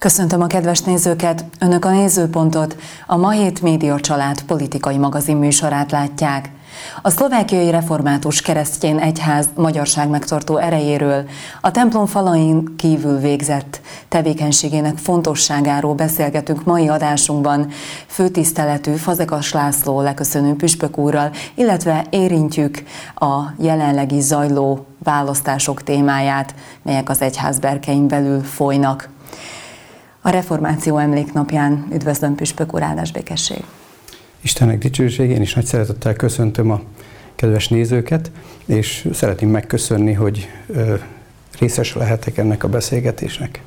Köszöntöm a kedves nézőket! Önök a Nézőpontot, a Ma Hét Média Család politikai magazin műsorát látják. A szlovákiai református keresztjén egyház magyarság megtartó erejéről, a templom falain kívül végzett tevékenységének fontosságáról beszélgetünk mai adásunkban főtiszteletű Fazekas László leköszönő püspök úrral, illetve érintjük a jelenlegi zajló választások témáját, melyek az egyház berkein belül folynak. A Reformáció emléknapján üdvözlöm Püspök úr, áldás békesség! Istennek dicsőség, én is nagy szeretettel köszöntöm a kedves nézőket, és szeretném megköszönni, hogy részes lehetek ennek a beszélgetésnek.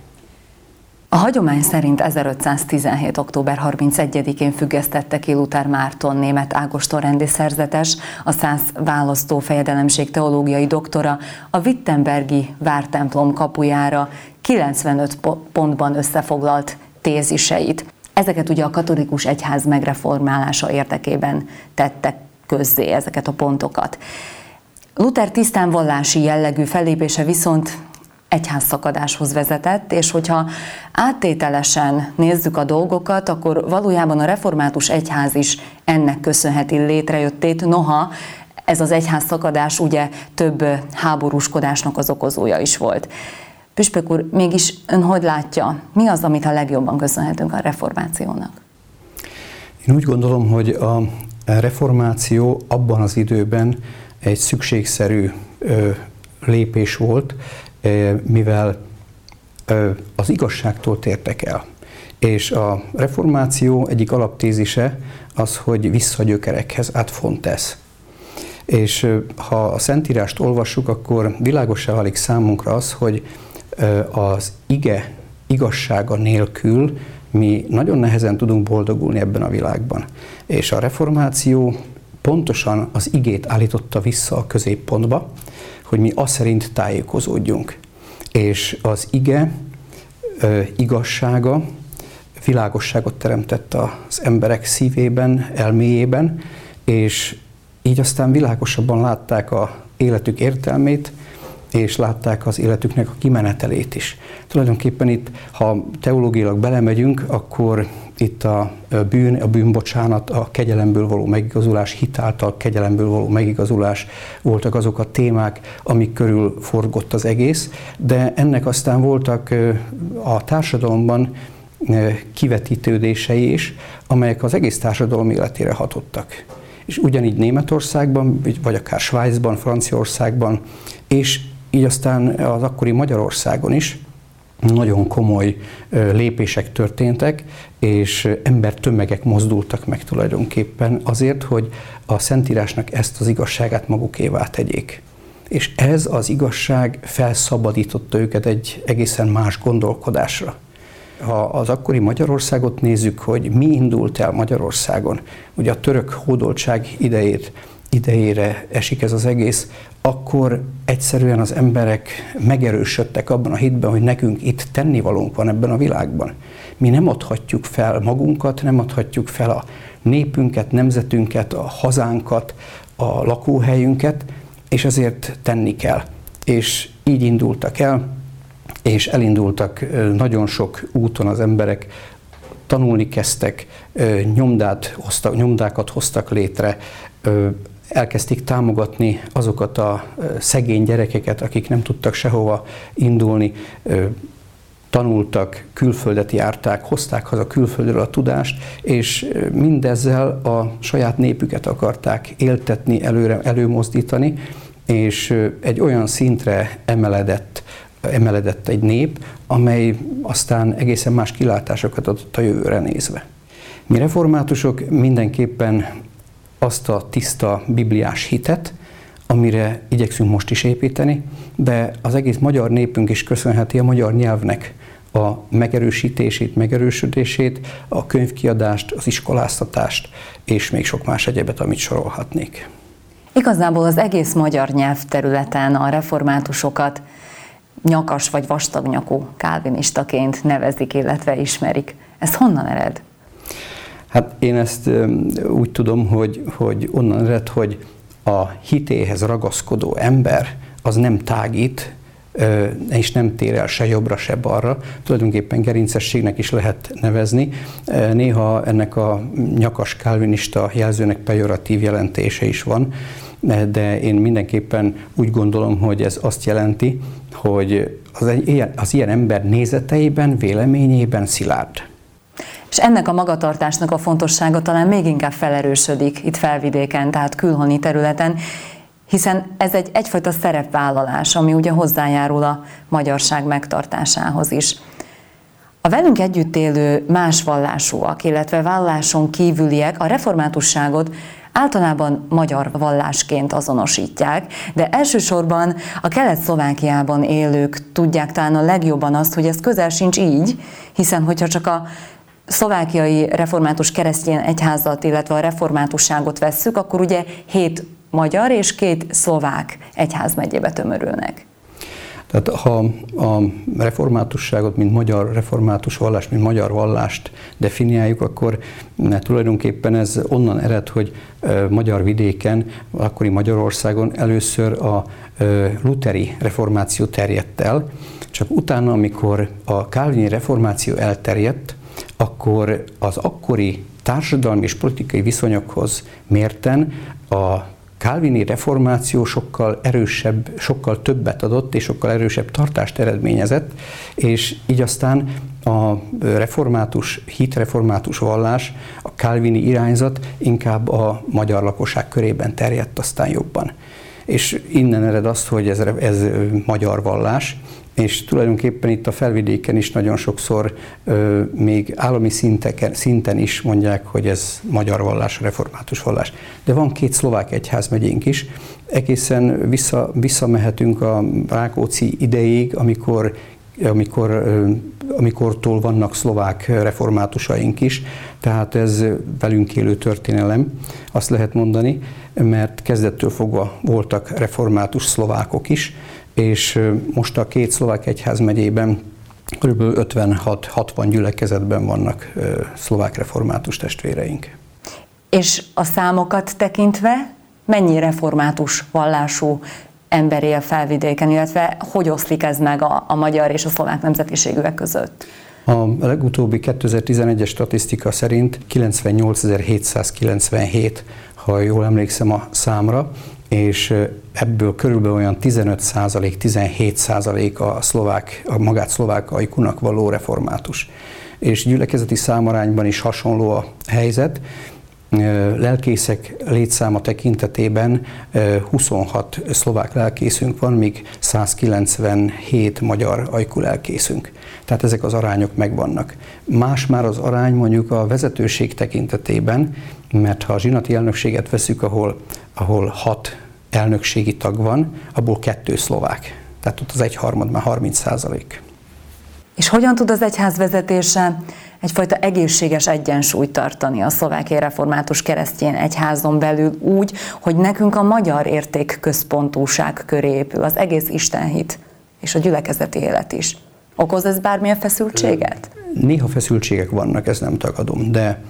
A hagyomány szerint 1517. október 31-én függesztette ki Luther Márton német Ágoston rendi szerzetes, a száz választó fejedelemség teológiai doktora a Wittenbergi vártemplom kapujára 95 pontban összefoglalt téziseit. Ezeket ugye a katolikus egyház megreformálása érdekében tettek közzé ezeket a pontokat. Luther tisztán vallási jellegű fellépése viszont egyházszakadáshoz vezetett, és hogyha áttételesen nézzük a dolgokat, akkor valójában a református egyház is ennek köszönheti létrejöttét, noha ez az egyházszakadás ugye több háborúskodásnak az okozója is volt. Püspök úr, mégis ön hogy látja, mi az, amit a legjobban köszönhetünk a reformációnak? Én úgy gondolom, hogy a reformáció abban az időben egy szükségszerű lépés volt, mivel az igazságtól tértek el. És a reformáció egyik alaptézise az, hogy vissza gyökerekhez, át fontes. És ha a Szentírást olvassuk, akkor világosá válik számunkra az, hogy az ige igazsága nélkül mi nagyon nehezen tudunk boldogulni ebben a világban. És a reformáció pontosan az igét állította vissza a középpontba, hogy mi azt szerint tájékozódjunk. És az ige ö, igazsága világosságot teremtett az emberek szívében, elméjében, és így aztán világosabban látták a életük értelmét, és látták az életüknek a kimenetelét is. Tulajdonképpen itt, ha teológiailag belemegyünk, akkor itt a bűn, a bűnbocsánat, a kegyelemből való megigazulás, hitáltal kegyelemből való megigazulás voltak azok a témák, amik körül forgott az egész, de ennek aztán voltak a társadalomban kivetítődései is, amelyek az egész társadalom életére hatottak. És ugyanígy Németországban, vagy akár Svájcban, Franciaországban, és így aztán az akkori Magyarországon is nagyon komoly lépések történtek, és ember tömegek mozdultak meg tulajdonképpen azért, hogy a Szentírásnak ezt az igazságát magukévá tegyék. És ez az igazság felszabadította őket egy egészen más gondolkodásra. Ha az akkori Magyarországot nézzük, hogy mi indult el Magyarországon, ugye a török hódoltság idejét, idejére esik ez az egész, akkor egyszerűen az emberek megerősödtek abban a hitben, hogy nekünk itt tennivalónk van ebben a világban. Mi nem adhatjuk fel magunkat, nem adhatjuk fel a népünket, nemzetünket, a hazánkat, a lakóhelyünket, és ezért tenni kell. És így indultak el, és elindultak nagyon sok úton az emberek, tanulni kezdtek, nyomdát hoztak, nyomdákat hoztak létre, elkezdték támogatni azokat a szegény gyerekeket, akik nem tudtak sehova indulni, tanultak, külföldet járták, hozták haza külföldről a tudást, és mindezzel a saját népüket akarták éltetni, előre, előmozdítani, és egy olyan szintre emeledett, emeledett egy nép, amely aztán egészen más kilátásokat adott a jövőre nézve. Mi reformátusok mindenképpen azt a tiszta bibliás hitet, amire igyekszünk most is építeni, de az egész magyar népünk is köszönheti a magyar nyelvnek a megerősítését, megerősödését, a könyvkiadást, az iskoláztatást, és még sok más egyebet, amit sorolhatnék. Igazából az egész magyar nyelvterületen a reformátusokat nyakas vagy vastagnyakú kálvinistaként nevezik, illetve ismerik. Ez honnan ered? Hát én ezt úgy tudom, hogy, hogy onnan ered, hogy a hitéhez ragaszkodó ember az nem tágít és nem tér el se jobbra, se balra. Tulajdonképpen gerincességnek is lehet nevezni. Néha ennek a nyakas kálvinista jelzőnek pejoratív jelentése is van, de én mindenképpen úgy gondolom, hogy ez azt jelenti, hogy az, egy, az ilyen ember nézeteiben, véleményében szilárd. És ennek a magatartásnak a fontossága talán még inkább felerősödik itt felvidéken, tehát külhoni területen, hiszen ez egy egyfajta szerepvállalás, ami ugye hozzájárul a magyarság megtartásához is. A velünk együtt élő más vallásúak, illetve valláson kívüliek a reformátusságot általában magyar vallásként azonosítják, de elsősorban a kelet-szlovákiában élők tudják talán a legjobban azt, hogy ez közel sincs így, hiszen hogyha csak a szlovákiai református keresztény egyházat, illetve a reformátusságot vesszük, akkor ugye hét magyar és két szlovák egyházmegyébe tömörülnek. Tehát ha a reformátusságot, mint magyar református vallást, mint magyar vallást definiáljuk, akkor tulajdonképpen ez onnan ered, hogy magyar vidéken, akkori Magyarországon először a luteri reformáció terjedt el, csak utána, amikor a kálvini reformáció elterjedt, akkor az akkori társadalmi és politikai viszonyokhoz mérten a Calvini reformáció sokkal erősebb, sokkal többet adott, és sokkal erősebb tartást eredményezett, és így aztán a református, hitreformátus vallás, a Calvini irányzat inkább a magyar lakosság körében terjedt aztán jobban. És innen ered az, hogy ez, ez magyar vallás, és tulajdonképpen itt a felvidéken is nagyon sokszor ö, még állami szinteken, szinten is mondják, hogy ez magyar vallás, református vallás. De van két szlovák egyházmegyénk is, egészen vissza, visszamehetünk a Rákóczi ideig, amikor amikor, amikortól vannak szlovák reformátusaink is, tehát ez velünk élő történelem, azt lehet mondani, mert kezdettől fogva voltak református szlovákok is, és most a két szlovák egyház megyében kb. 56-60 gyülekezetben vannak szlovák református testvéreink. És a számokat tekintve mennyi református vallású ember él felvidéken, illetve hogy oszlik ez meg a, a magyar és a szlovák nemzetiségűek között? A legutóbbi 2011-es statisztika szerint 98.797, ha jól emlékszem a számra, és ebből körülbelül olyan 15 százalék, 17 százalék a, szlovák, a magát szlovák ajkunak való református. És gyülekezeti számarányban is hasonló a helyzet. Lelkészek létszáma tekintetében 26 szlovák lelkészünk van, míg 197 magyar ajkú lelkészünk. Tehát ezek az arányok megvannak. Más már az arány mondjuk a vezetőség tekintetében, mert ha a zsinati elnökséget veszük, ahol, ahol hat elnökségi tag van, abból kettő szlovák. Tehát ott az egyharmad már 30 százalék. És hogyan tud az egyház vezetése egyfajta egészséges egyensúlyt tartani a szlovákiai református keresztény egyházon belül úgy, hogy nekünk a magyar értékközpontúság köré épül az egész istenhit és a gyülekezeti élet is. Okoz ez bármilyen feszültséget? Néha feszültségek vannak, ez nem tagadom, de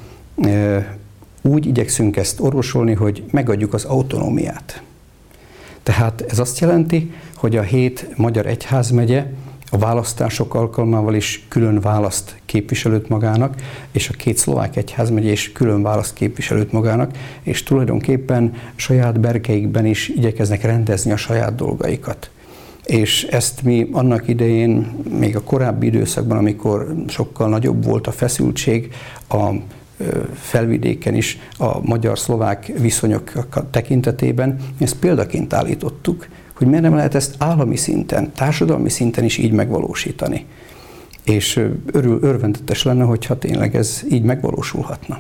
e, úgy igyekszünk ezt orvosolni, hogy megadjuk az autonómiát. Tehát ez azt jelenti, hogy a hét magyar egyházmegye a választások alkalmával is külön választ képviselőt magának, és a két szlovák egyházmegye is külön választ képviselőt magának, és tulajdonképpen saját berkeikben is igyekeznek rendezni a saját dolgaikat. És ezt mi annak idején, még a korábbi időszakban, amikor sokkal nagyobb volt a feszültség, a felvidéken is a magyar-szlovák viszonyok tekintetében, ezt példaként állítottuk, hogy miért nem lehet ezt állami szinten, társadalmi szinten is így megvalósítani. És örül, örvendetes lenne, hogyha tényleg ez így megvalósulhatna.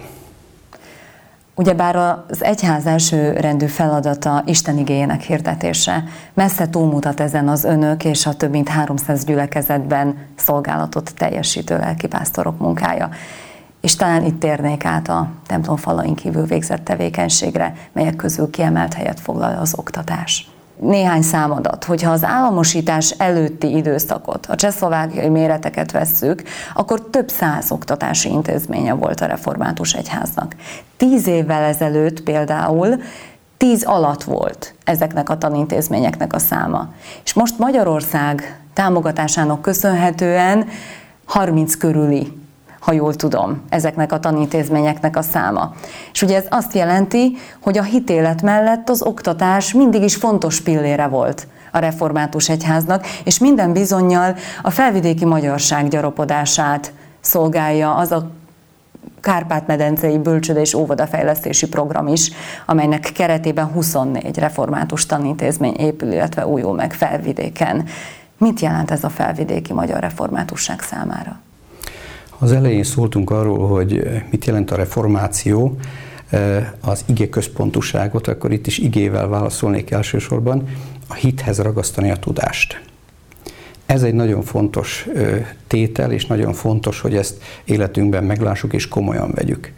Ugyebár az egyház első rendű feladata Isten igényének hirdetése messze túlmutat ezen az önök és a több mint 300 gyülekezetben szolgálatot teljesítő lelkipásztorok munkája és talán itt térnék át a templom falain kívül végzett tevékenységre, melyek közül kiemelt helyet foglal az oktatás. Néhány számadat, hogyha az államosítás előtti időszakot, a csehszlovákiai méreteket vesszük, akkor több száz oktatási intézménye volt a református egyháznak. Tíz évvel ezelőtt például tíz alatt volt ezeknek a tanintézményeknek a száma. És most Magyarország támogatásának köszönhetően 30 körüli ha jól tudom, ezeknek a tanintézményeknek a száma. És ugye ez azt jelenti, hogy a hitélet mellett az oktatás mindig is fontos pillére volt a református egyháznak, és minden bizonyal a felvidéki magyarság gyarapodását szolgálja az a Kárpát-medencei bölcsöde és óvodafejlesztési program is, amelynek keretében 24 református tanintézmény épül, illetve újul meg felvidéken. Mit jelent ez a felvidéki magyar reformátusság számára? Az elején szóltunk arról, hogy mit jelent a reformáció, az igé központuságot, akkor itt is igével válaszolnék elsősorban, a hithez ragasztani a tudást. Ez egy nagyon fontos tétel, és nagyon fontos, hogy ezt életünkben meglássuk és komolyan vegyük.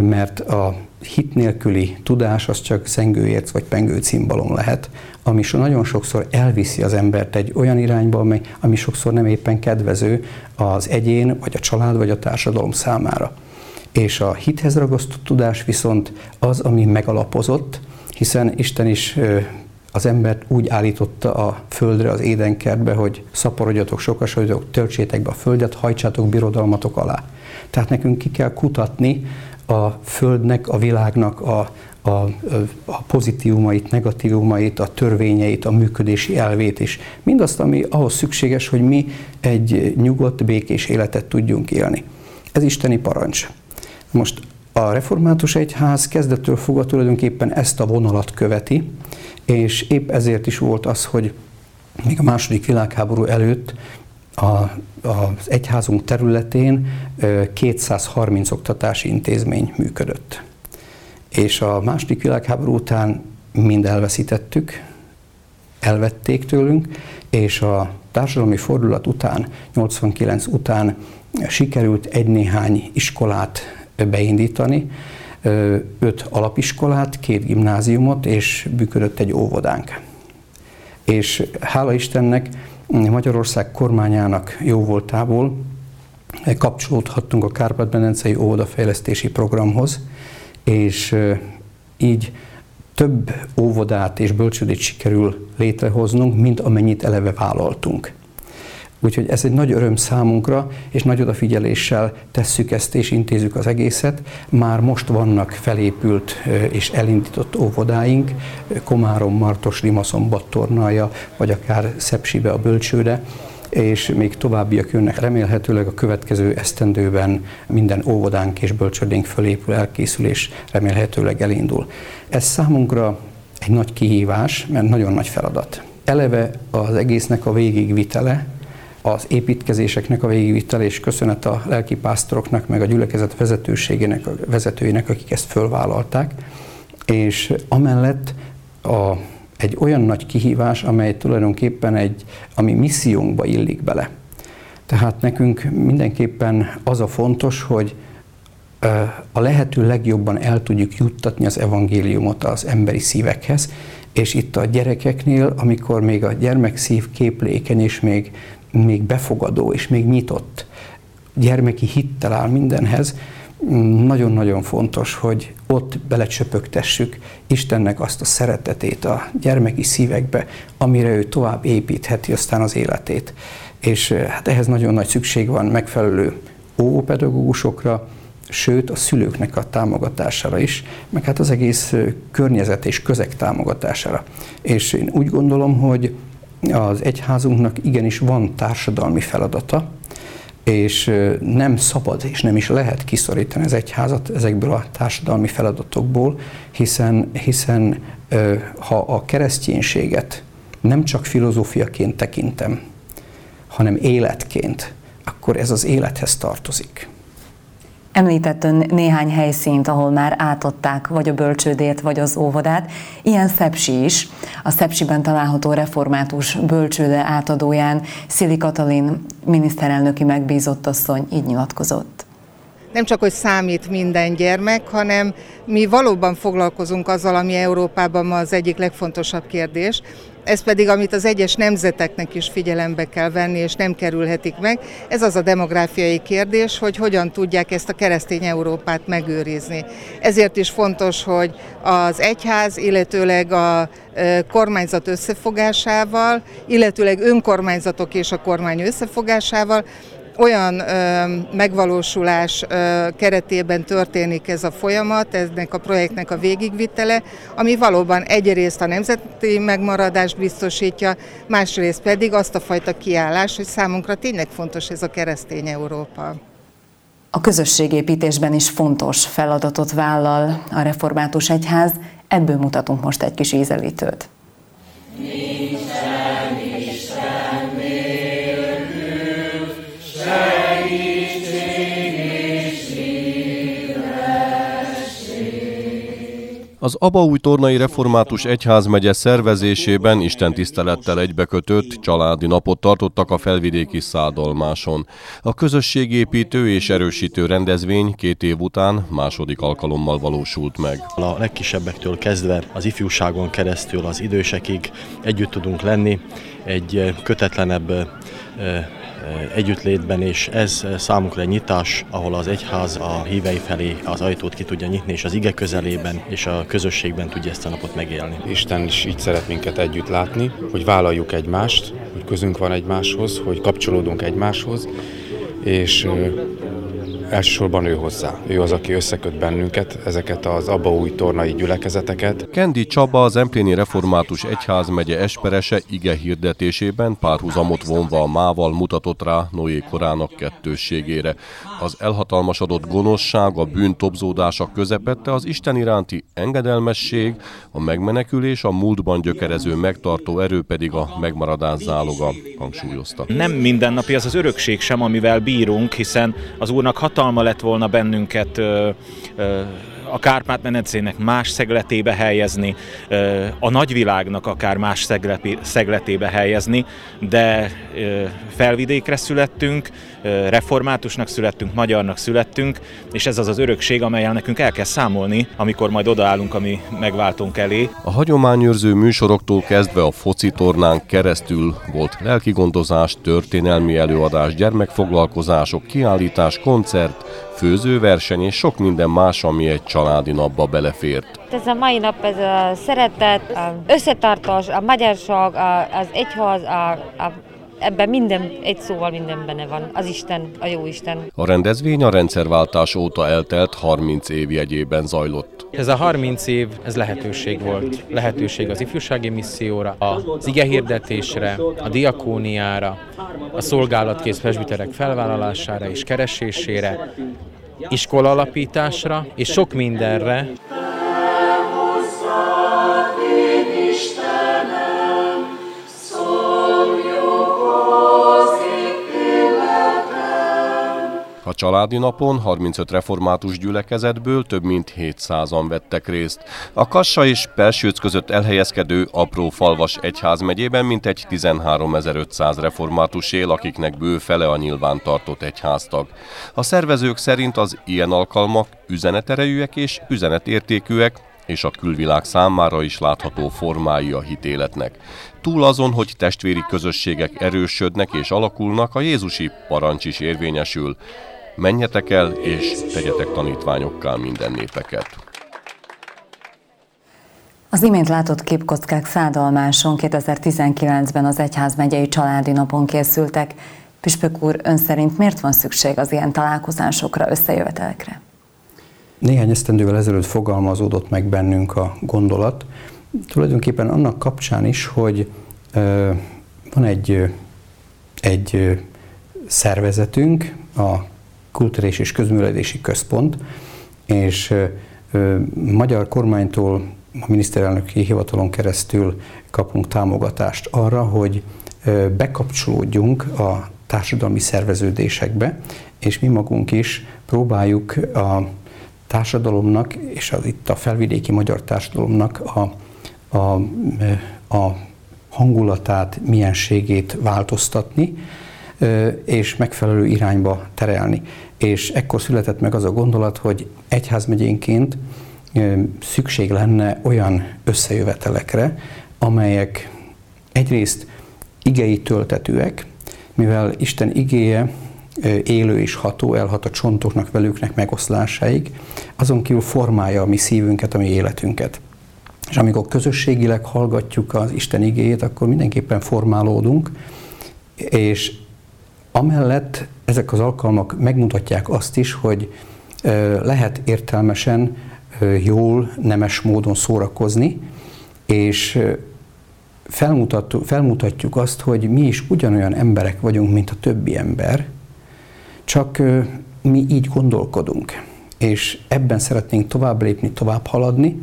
Mert a hit nélküli tudás az csak zengőérc vagy pengő cimbalom lehet, ami nagyon sokszor elviszi az embert egy olyan irányba, ami, ami sokszor nem éppen kedvező az egyén, vagy a család, vagy a társadalom számára. És a hithez ragasztott tudás viszont az, ami megalapozott, hiszen Isten is az embert úgy állította a földre, az édenkertbe, hogy szaporodjatok, sokasodjatok, töltsétek be a földet, hajtsátok birodalmatok alá. Tehát nekünk ki kell kutatni a földnek, a világnak a, a, a pozitívumait, negatívumait, a törvényeit, a működési elvét is. Mindazt, ami ahhoz szükséges, hogy mi egy nyugodt, békés életet tudjunk élni. Ez isteni parancs. Most a református egyház kezdettől fogva tulajdonképpen ezt a vonalat követi, és épp ezért is volt az, hogy még a második világháború előtt a, az egyházunk területén 230 oktatási intézmény működött. És a második világháború után mind elveszítettük, elvették tőlünk, és a társadalmi fordulat után, 89 után sikerült egy-néhány iskolát beindítani, öt alapiskolát, két gimnáziumot, és működött egy óvodánk. És hála Istennek Magyarország kormányának jó voltából kapcsolódhattunk a Kárpát-Medencei óvodafejlesztési programhoz, és így több óvodát és bölcsődét sikerül létrehoznunk, mint amennyit eleve vállaltunk. Úgyhogy ez egy nagy öröm számunkra, és nagy odafigyeléssel tesszük ezt és intézzük az egészet. Már most vannak felépült és elindított óvodáink, Komárom, Martos, Rimaszon, Battornája, vagy akár Szepsibe a bölcsőde és még továbbiak jönnek. Remélhetőleg a következő esztendőben minden óvodánk és bölcsödénk fölépül, elkészül és remélhetőleg elindul. Ez számunkra egy nagy kihívás, mert nagyon nagy feladat. Eleve az egésznek a végigvitele, az építkezéseknek a végigvitel, és köszönet a lelkipásztoroknak, meg a gyülekezet vezetőségének, a vezetőinek, akik ezt fölvállalták. És amellett a, egy olyan nagy kihívás, amely tulajdonképpen egy, ami missziónkba illik bele. Tehát nekünk mindenképpen az a fontos, hogy a lehető legjobban el tudjuk juttatni az evangéliumot az emberi szívekhez, és itt a gyerekeknél, amikor még a gyermekszív képlékeny és még még befogadó és még nyitott, gyermeki hittel áll mindenhez, nagyon-nagyon fontos, hogy ott belecsöpögtessük Istennek azt a szeretetét a gyermeki szívekbe, amire ő tovább építheti aztán az életét. És hát ehhez nagyon nagy szükség van megfelelő óvópedagógusokra, sőt a szülőknek a támogatására is, meg hát az egész környezet és közeg támogatására. És én úgy gondolom, hogy az egyházunknak igenis van társadalmi feladata, és nem szabad és nem is lehet kiszorítani az egyházat ezekből a társadalmi feladatokból, hiszen, hiszen ha a kereszténységet nem csak filozófiaként tekintem, hanem életként, akkor ez az élethez tartozik. Említett ön néhány helyszínt, ahol már átadták vagy a bölcsődét, vagy az óvodát. Ilyen Szepsi is. A Szepsiben található református bölcsőde átadóján Szili Katalin miniszterelnöki megbízott asszony így nyilatkozott. nem csak, hogy számít minden gyermek, hanem mi valóban foglalkozunk azzal, ami Európában ma az egyik legfontosabb kérdés, ez pedig, amit az egyes nemzeteknek is figyelembe kell venni, és nem kerülhetik meg, ez az a demográfiai kérdés, hogy hogyan tudják ezt a keresztény Európát megőrizni. Ezért is fontos, hogy az egyház, illetőleg a kormányzat összefogásával, illetőleg önkormányzatok és a kormány összefogásával olyan ö, megvalósulás ö, keretében történik ez a folyamat, ennek a projektnek a végigvitele, ami valóban egyrészt a nemzeti megmaradást biztosítja, másrészt pedig azt a fajta kiállás, hogy számunkra tényleg fontos ez a keresztény Európa. A közösségépítésben is fontos feladatot vállal a református egyház, ebből mutatunk most egy kis ízelítőt. Nincsen Az Abaúj Tornai Református Egyházmegye szervezésében Isten tisztelettel egybekötött családi napot tartottak a felvidéki szádolmáson. A közösségépítő és erősítő rendezvény két év után második alkalommal valósult meg. A legkisebbektől kezdve az ifjúságon keresztül az idősekig együtt tudunk lenni, egy kötetlenebb együttlétben, és ez számunkra egy nyitás, ahol az egyház a hívei felé az ajtót ki tudja nyitni, és az ige közelében és a közösségben tudja ezt a napot megélni. Isten is így szeret minket együtt látni, hogy vállaljuk egymást, hogy közünk van egymáshoz, hogy kapcsolódunk egymáshoz, és elsősorban ő hozzá. Ő az, aki összeköt bennünket, ezeket az új tornai gyülekezeteket. Kendi Csaba az Empléni Református Egyházmegye esperese ige hirdetésében párhuzamot vonva a mával mutatott rá Noé korának kettősségére. Az elhatalmasodott gonoszság, a bűn tobzódása közepette az Isten iránti engedelmesség, a megmenekülés, a múltban gyökerező megtartó erő pedig a megmaradás záloga, hangsúlyozta. Nem mindennapi az az örökség sem, amivel bírunk, hiszen az Úrnak hatalmas hatalma lett volna bennünket a Kárpát-medencének más szegletébe helyezni, a nagyvilágnak akár más szegletébe helyezni, de felvidékre születtünk, reformátusnak születtünk, magyarnak születtünk, és ez az az örökség, amelyel nekünk el kell számolni, amikor majd odaállunk a mi megváltunk elé. A hagyományőrző műsoroktól kezdve a foci tornán keresztül volt lelkigondozás, történelmi előadás, gyermekfoglalkozások, kiállítás, koncert, főzőverseny és sok minden más, ami egy családi napba belefért. Ez a mai nap, ez a szeretet, a összetartás, a magyarság, az egyház, a, a ebben minden, egy szóval minden benne van, az Isten, a jó Isten. A rendezvény a rendszerváltás óta eltelt 30 év jegyében zajlott. Ez a 30 év, ez lehetőség volt. Lehetőség az ifjúsági misszióra, az igehirdetésre, a diakóniára, a szolgálatkész presbiterek felvállalására és keresésére, iskola alapításra, és sok mindenre. A családi napon 35 református gyülekezetből több mint 700-an vettek részt. A Kassa és Persőc között elhelyezkedő apró falvas egyház megyében mintegy 13.500 református él, akiknek bő fele a nyilván tartott egyháztag. A szervezők szerint az ilyen alkalmak üzeneterejűek és üzenetértékűek, és a külvilág számára is látható formái a hitéletnek. Túl azon, hogy testvéri közösségek erősödnek és alakulnak, a Jézusi parancs is érvényesül. Menjetek el, és tegyetek tanítványokká minden népeket. Az imént látott képkockák szádalmáson 2019-ben az Egyházmegyei Családi Napon készültek. Püspök úr, ön szerint miért van szükség az ilyen találkozásokra, összejövetelekre? Néhány esztendővel ezelőtt fogalmazódott meg bennünk a gondolat, tulajdonképpen annak kapcsán is, hogy van egy, egy szervezetünk, a Kulturális és Közművelési Központ, és magyar kormánytól a miniszterelnöki hivatalon keresztül kapunk támogatást arra, hogy bekapcsolódjunk a társadalmi szerveződésekbe, és mi magunk is próbáljuk a társadalomnak, és az itt a felvidéki magyar társadalomnak a, a, a hangulatát, mienségét változtatni, és megfelelő irányba terelni. és ekkor született meg az a gondolat, hogy egyházmegyénként szükség lenne olyan összejövetelekre, amelyek egyrészt igei töltetőek, mivel Isten igéje élő és ható, elhat a csontoknak, velüknek megoszlásáig, azon kívül formálja a mi szívünket, a mi életünket. És amikor közösségileg hallgatjuk az Isten igéjét, akkor mindenképpen formálódunk, és amellett ezek az alkalmak megmutatják azt is, hogy lehet értelmesen, jól, nemes módon szórakozni, és felmutatjuk azt, hogy mi is ugyanolyan emberek vagyunk, mint a többi ember, csak mi így gondolkodunk, és ebben szeretnénk tovább lépni, tovább haladni,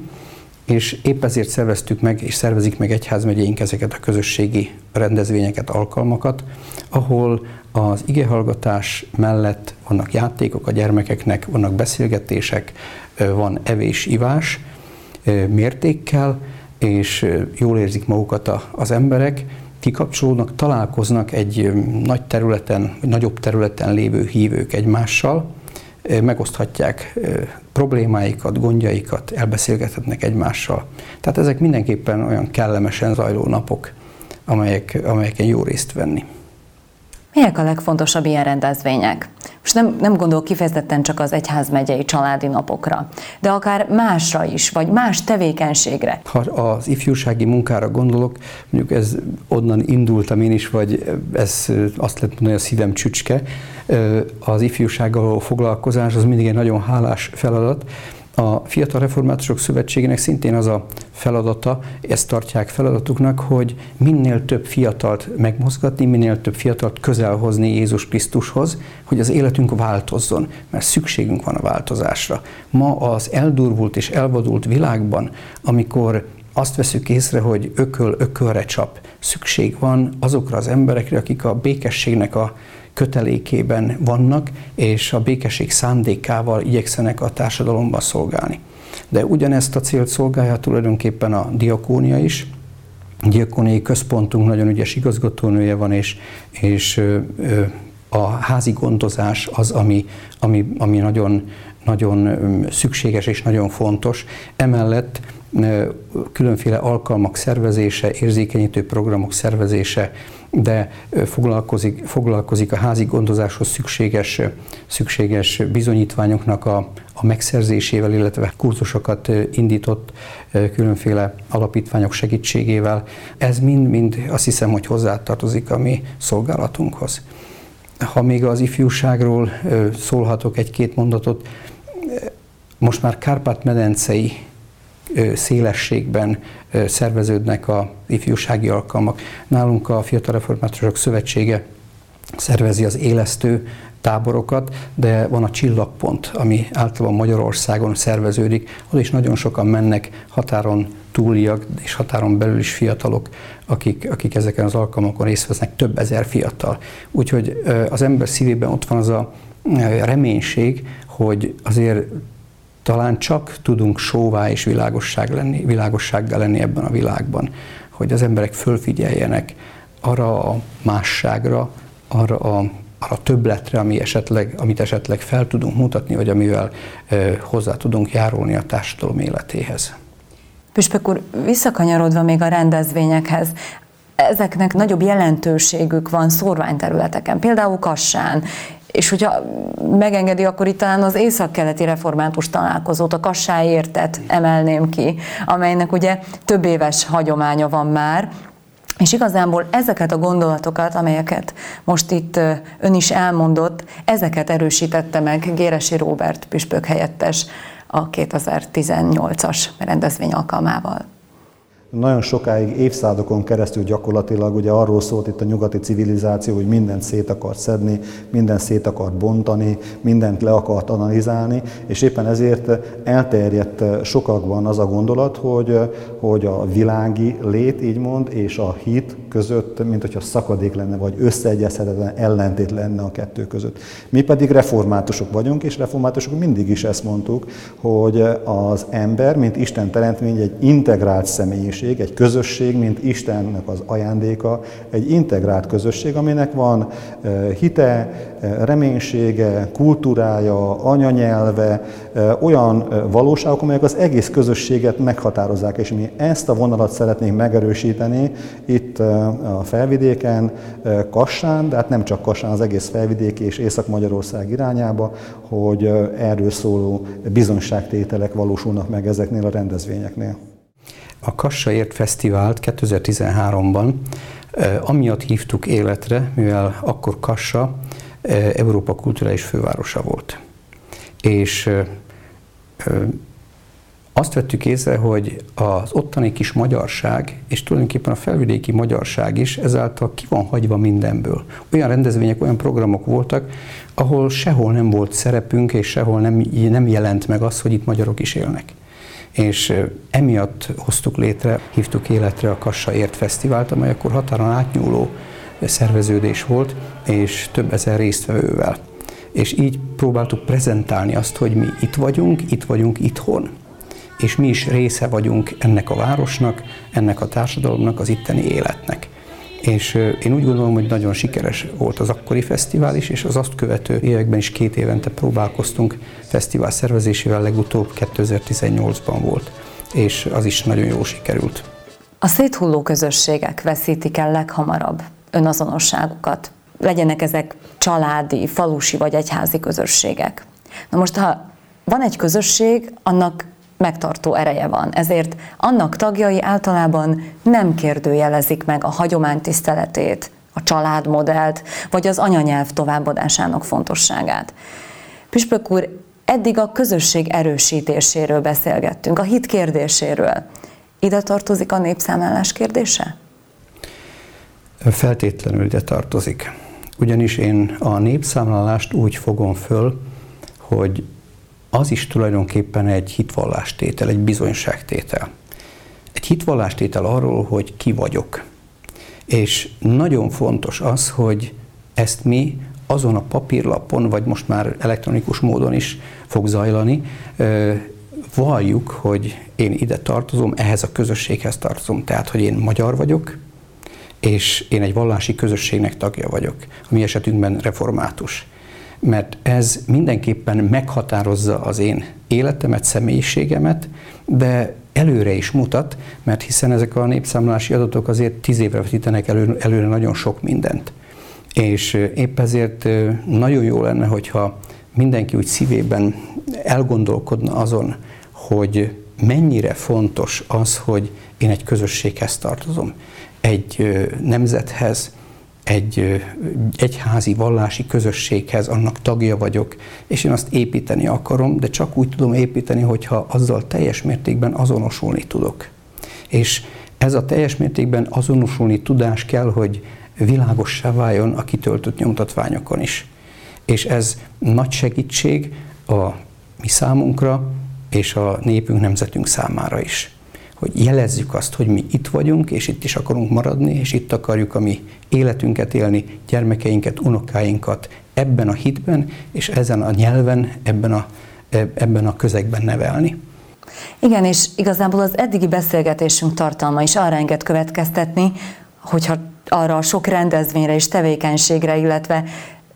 és épp ezért szerveztük meg, és szervezik meg egyházmegyénk ezeket a közösségi rendezvényeket, alkalmakat, ahol az igehallgatás mellett vannak játékok a gyermekeknek, vannak beszélgetések, van evés-ivás mértékkel, és jól érzik magukat az emberek, kikapcsolódnak, találkoznak egy nagy területen, vagy nagyobb területen lévő hívők egymással, megoszthatják problémáikat, gondjaikat, elbeszélgethetnek egymással. Tehát ezek mindenképpen olyan kellemesen zajló napok, amelyek, amelyeken jó részt venni. Melyek a legfontosabb ilyen rendezvények? Most nem, nem gondol kifejezetten csak az egyházmegyei családi napokra, de akár másra is, vagy más tevékenységre. Ha az ifjúsági munkára gondolok, mondjuk ez onnan indultam én is, vagy ez azt lehet mondani, a szívem csücske, az ifjúsággal foglalkozás az mindig egy nagyon hálás feladat, a Fiatal Reformátusok Szövetségének szintén az a feladata, ezt tartják feladatuknak, hogy minél több fiatalt megmozgatni, minél több fiatalt közelhozni Jézus Krisztushoz, hogy az életünk változzon, mert szükségünk van a változásra. Ma az eldurvult és elvadult világban, amikor azt veszük észre, hogy ököl ökölre csap, szükség van azokra az emberekre, akik a békességnek a kötelékében vannak, és a békesség szándékával igyekszenek a társadalomban szolgálni. De ugyanezt a célt szolgálja tulajdonképpen a diakónia is. Diakóniai központunk nagyon ügyes igazgatónője van, és, és a házi gondozás az, ami, ami, ami nagyon, nagyon szükséges és nagyon fontos. Emellett különféle alkalmak szervezése, érzékenyítő programok szervezése, de foglalkozik, foglalkozik a házi gondozáshoz szükséges, szükséges bizonyítványoknak a, a megszerzésével, illetve kurzusokat indított különféle alapítványok segítségével. Ez mind-mind azt hiszem, hogy hozzátartozik a mi szolgálatunkhoz. Ha még az ifjúságról szólhatok egy-két mondatot, most már Kárpát-medencei szélességben szerveződnek a ifjúsági alkalmak. Nálunk a Fiatal Reformátusok Szövetsége szervezi az élesztő táborokat, de van a csillagpont, ami általában Magyarországon szerveződik. Oda is nagyon sokan mennek határon túliak és határon belül is fiatalok, akik, akik ezeken az alkalmakon részt vesznek, több ezer fiatal. Úgyhogy az ember szívében ott van az a reménység, hogy azért talán csak tudunk sóvá és világosság lenni, világossággal lenni ebben a világban, hogy az emberek fölfigyeljenek arra a másságra, arra a, arra többletre, ami esetleg, amit esetleg fel tudunk mutatni, vagy amivel e, hozzá tudunk járulni a társadalom életéhez. Püspök úr, visszakanyarodva még a rendezvényekhez, ezeknek nagyobb jelentőségük van szórványterületeken, például Kassán, és hogyha megengedi, akkor itt talán az északkeleti református találkozót, a Kassái emelném ki, amelynek ugye több éves hagyománya van már, és igazából ezeket a gondolatokat, amelyeket most itt ön is elmondott, ezeket erősítette meg Géresi Róbert püspök helyettes a 2018-as rendezvény alkalmával nagyon sokáig, évszázadokon keresztül gyakorlatilag ugye arról szólt itt a nyugati civilizáció, hogy mindent szét akart szedni, mindent szét akart bontani, mindent le akart analizálni, és éppen ezért elterjedt sokakban az a gondolat, hogy, hogy a világi lét, így mond, és a hit között, mint hogyha szakadék lenne, vagy összeegyezhetetlen ellentét lenne a kettő között. Mi pedig reformátusok vagyunk, és reformátusok mindig is ezt mondtuk, hogy az ember, mint Isten teremtmény, egy integrált személyiség, reménység, egy közösség, mint Istennek az ajándéka, egy integrált közösség, aminek van hite, reménysége, kultúrája, anyanyelve, olyan valóságok, amelyek az egész közösséget meghatározzák, és mi ezt a vonalat szeretnénk megerősíteni itt a felvidéken, Kassán, de hát nem csak Kassán, az egész felvidék és Észak-Magyarország irányába, hogy erről szóló bizonyságtételek valósulnak meg ezeknél a rendezvényeknél. A Kassaért Fesztivált 2013-ban amiatt hívtuk életre, mivel akkor Kassa Európa kulturális fővárosa volt. És azt vettük észre, hogy az ottani kis magyarság, és tulajdonképpen a felvidéki magyarság is ezáltal ki van hagyva mindenből. Olyan rendezvények, olyan programok voltak, ahol sehol nem volt szerepünk, és sehol nem, nem jelent meg az, hogy itt magyarok is élnek. És emiatt hoztuk létre, hívtuk életre a Kassa Ért Fesztivált, amely akkor határon átnyúló szerveződés volt, és több ezer résztvevővel. És így próbáltuk prezentálni azt, hogy mi itt vagyunk, itt vagyunk itthon és mi is része vagyunk ennek a városnak, ennek a társadalomnak, az itteni életnek. És én úgy gondolom, hogy nagyon sikeres volt az akkori fesztivál is, és az azt követő években is két évente próbálkoztunk fesztivál szervezésével, legutóbb 2018-ban volt, és az is nagyon jó sikerült. A széthulló közösségek veszítik el leghamarabb önazonosságukat. Legyenek ezek családi, falusi vagy egyházi közösségek. Na most, ha van egy közösség, annak megtartó ereje van. Ezért annak tagjai általában nem kérdőjelezik meg a hagyomány tiszteletét, a családmodellt, vagy az anyanyelv továbbadásának fontosságát. Püspök úr, eddig a közösség erősítéséről beszélgettünk, a hit kérdéséről. Ide tartozik a népszámlálás kérdése? Feltétlenül ide tartozik. Ugyanis én a népszámlálást úgy fogom föl, hogy az is tulajdonképpen egy hitvallástétel, egy bizonyságtétel. Egy hitvallástétel arról, hogy ki vagyok. És nagyon fontos az, hogy ezt mi azon a papírlapon, vagy most már elektronikus módon is fog zajlani, valljuk, hogy én ide tartozom, ehhez a közösséghez tartozom. Tehát, hogy én magyar vagyok, és én egy vallási közösségnek tagja vagyok. A mi esetünkben református mert ez mindenképpen meghatározza az én életemet, személyiségemet, de előre is mutat, mert hiszen ezek a népszámlási adatok azért tíz évre vetítenek elő, előre nagyon sok mindent. És épp ezért nagyon jó lenne, hogyha mindenki úgy szívében elgondolkodna azon, hogy mennyire fontos az, hogy én egy közösséghez tartozom, egy nemzethez, egy egyházi vallási közösséghez, annak tagja vagyok, és én azt építeni akarom, de csak úgy tudom építeni, hogyha azzal teljes mértékben azonosulni tudok. És ez a teljes mértékben azonosulni tudás kell, hogy világossá váljon a kitöltött nyomtatványokon is. És ez nagy segítség a mi számunkra és a népünk, nemzetünk számára is hogy jelezzük azt, hogy mi itt vagyunk, és itt is akarunk maradni, és itt akarjuk a mi életünket élni, gyermekeinket, unokáinkat ebben a hitben, és ezen a nyelven, ebben a, ebben a közegben nevelni. Igen, és igazából az eddigi beszélgetésünk tartalma is arra enged következtetni, hogyha arra a sok rendezvényre és tevékenységre, illetve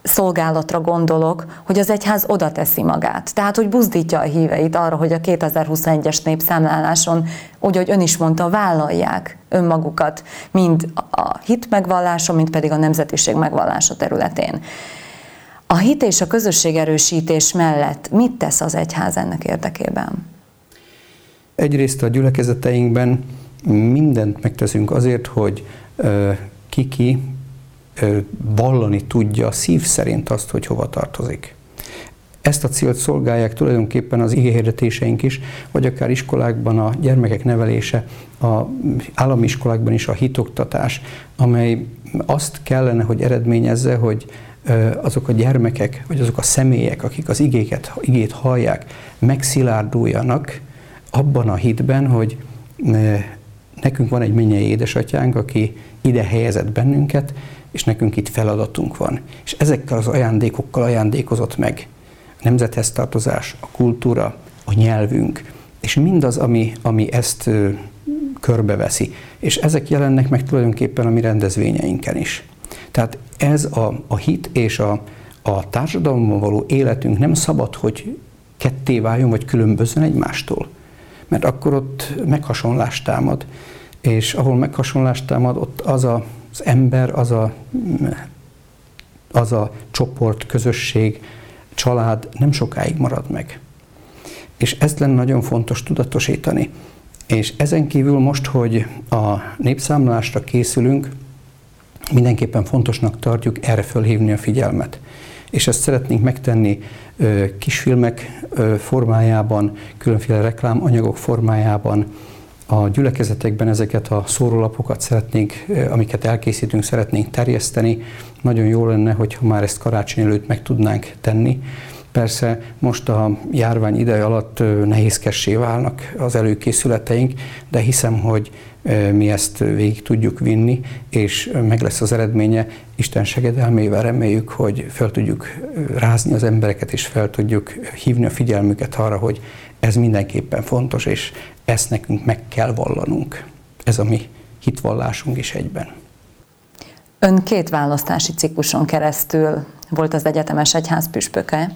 szolgálatra gondolok, hogy az egyház oda teszi magát. Tehát, hogy buzdítja a híveit arra, hogy a 2021-es népszámláláson, úgy, hogy ön is mondta, vállalják önmagukat, mind a hit megvallása, mind pedig a nemzetiség megvallása területén. A hit és a közösség erősítés mellett mit tesz az egyház ennek érdekében? Egyrészt a gyülekezeteinkben mindent megteszünk azért, hogy kiki vallani tudja szív szerint azt, hogy hova tartozik. Ezt a célt szolgálják tulajdonképpen az igényhirdetéseink is, vagy akár iskolákban a gyermekek nevelése, a állami iskolákban is a hitoktatás, amely azt kellene, hogy eredményezze, hogy azok a gyermekek, vagy azok a személyek, akik az igéket, igét hallják, megszilárduljanak abban a hitben, hogy nekünk van egy mennyei édesatyánk, aki ide helyezett bennünket, és nekünk itt feladatunk van. És ezekkel az ajándékokkal ajándékozott meg a nemzethez tartozás, a kultúra, a nyelvünk, és mindaz, ami, ami ezt körbeveszi. És ezek jelennek meg tulajdonképpen a mi rendezvényeinken is. Tehát ez a, a hit és a, a társadalomban való életünk nem szabad, hogy ketté váljon, vagy különbözön egymástól. Mert akkor ott meghasonlást támad. És ahol meghasonlást támad, ott az a, az ember, az a, az a csoport, közösség, család nem sokáig marad meg. És ezt lenne nagyon fontos tudatosítani. És ezen kívül most, hogy a népszámlásra készülünk, mindenképpen fontosnak tartjuk erre fölhívni a figyelmet. És ezt szeretnénk megtenni kisfilmek formájában, különféle reklámanyagok formájában, a gyülekezetekben ezeket a szórólapokat szeretnénk, amiket elkészítünk, szeretnénk terjeszteni. Nagyon jó lenne, hogyha már ezt karácsony előtt meg tudnánk tenni. Persze most a járvány ideje alatt nehézkessé válnak az előkészületeink, de hiszem, hogy mi ezt végig tudjuk vinni, és meg lesz az eredménye. Isten segedelmével reméljük, hogy fel tudjuk rázni az embereket, és fel tudjuk hívni a figyelmüket arra, hogy ez mindenképpen fontos, és ezt nekünk meg kell vallanunk. Ez a mi hitvallásunk is egyben. Ön két választási cikluson keresztül volt az egyetemes egyház püspöke.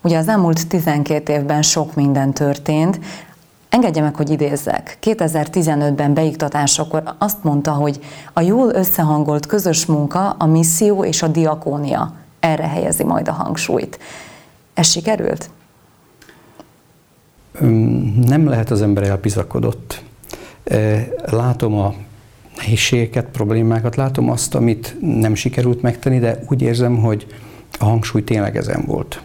Ugye az elmúlt 12 évben sok minden történt, Engedje meg, hogy idézzek. 2015-ben beiktatásakor azt mondta, hogy a jól összehangolt közös munka, a misszió és a diakónia. Erre helyezi majd a hangsúlyt. Ez sikerült? Nem lehet az ember elbizakodott. Látom a nehézségeket, problémákat, látom azt, amit nem sikerült megtenni, de úgy érzem, hogy a hangsúly tényleg ezen volt.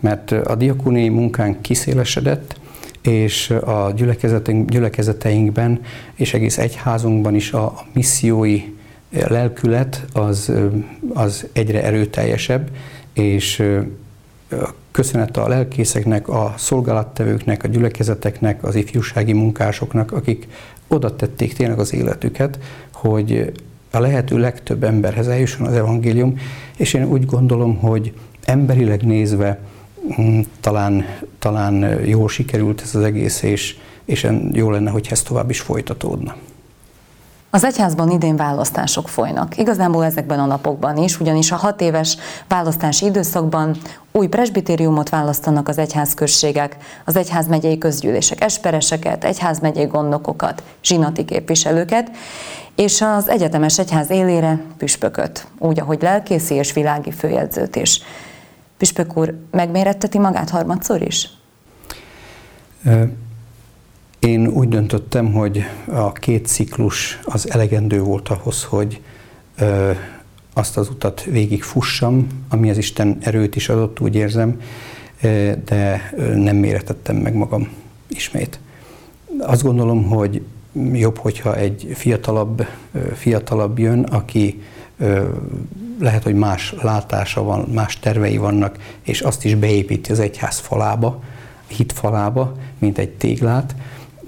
Mert a diakóniai munkánk kiszélesedett, és a gyülekezeteink, gyülekezeteinkben és egész egyházunkban is a missziói lelkület az, az egyre erőteljesebb, és köszönet a lelkészeknek, a szolgálattevőknek, a gyülekezeteknek, az ifjúsági munkásoknak, akik oda tették tényleg az életüket, hogy a lehető legtöbb emberhez eljusson az evangélium, és én úgy gondolom, hogy emberileg nézve Mm, talán, talán jól sikerült ez az egész, és, és jó lenne, hogy ez tovább is folytatódna. Az egyházban idén választások folynak. Igazából ezekben a napokban is, ugyanis a hat éves választási időszakban új presbitériumot választanak az egyházközségek, az egyházmegyei közgyűlések espereseket, egyházmegyei gondnokokat, zsinati képviselőket, és az egyetemes egyház élére püspököt, úgy, ahogy lelkészi és világi főjegyzőt is. Püspök úr megméretteti magát harmadszor is? Én úgy döntöttem, hogy a két ciklus az elegendő volt ahhoz, hogy azt az utat végig fussam, ami az Isten erőt is adott, úgy érzem, de nem méretettem meg magam ismét. Azt gondolom, hogy jobb, hogyha egy fiatalabb, fiatalabb jön, aki lehet, hogy más látása van, más tervei vannak, és azt is beépíti az egyház falába, hit falába, mint egy téglát,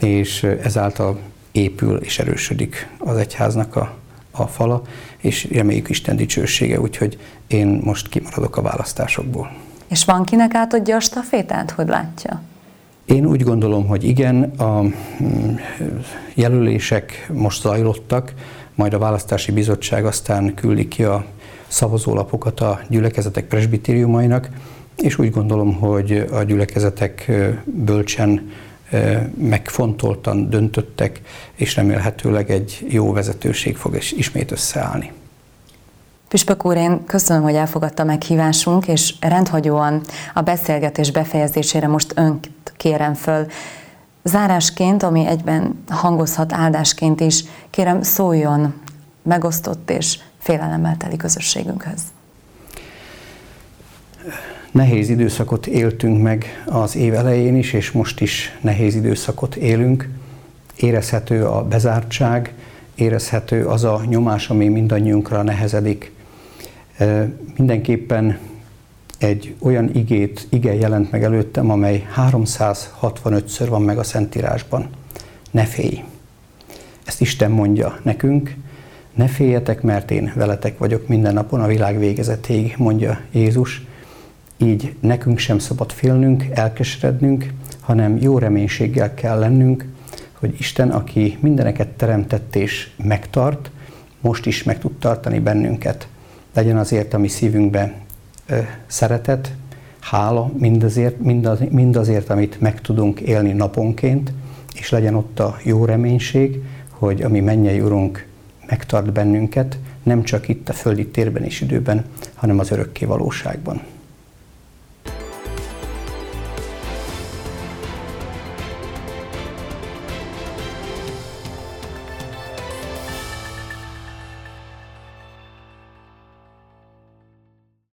és ezáltal épül és erősödik az egyháznak a, a fala, és reméljük Isten dicsősége, úgyhogy én most kimaradok a választásokból. És van kinek átadja a stafétát, hogy látja? Én úgy gondolom, hogy igen, a mm, jelölések most zajlottak, majd a választási bizottság aztán küldi ki a szavazólapokat a gyülekezetek presbitériumainak, és úgy gondolom, hogy a gyülekezetek bölcsen megfontoltan döntöttek, és remélhetőleg egy jó vezetőség fog ismét összeállni. Püspök úr, én köszönöm, hogy elfogadta meghívásunk, és rendhagyóan a beszélgetés befejezésére most önt kérem föl. Zárásként, ami egyben hangozhat áldásként is, kérem szóljon megosztott és félelemmel teli közösségünkhöz. Nehéz időszakot éltünk meg az év elején is, és most is nehéz időszakot élünk. Érezhető a bezártság, érezhető az a nyomás, ami mindannyiunkra nehezedik. Mindenképpen egy olyan igét, ige jelent meg előttem, amely 365-ször van meg a Szentírásban. Ne félj! Ezt Isten mondja nekünk, ne féljetek, mert én veletek vagyok minden napon a világ végezetéig, mondja Jézus. Így nekünk sem szabad félnünk, elkeserednünk, hanem jó reménységgel kell lennünk, hogy Isten, aki mindeneket teremtett és megtart, most is meg tud tartani bennünket. Legyen azért a mi szívünkbe ö, szeretet, hála mindazért, mindaz, mindazért, amit meg tudunk élni naponként, és legyen ott a jó reménység, hogy a mi mennyei Urunk megtart bennünket, nem csak itt a földi térben és időben, hanem az örökké valóságban.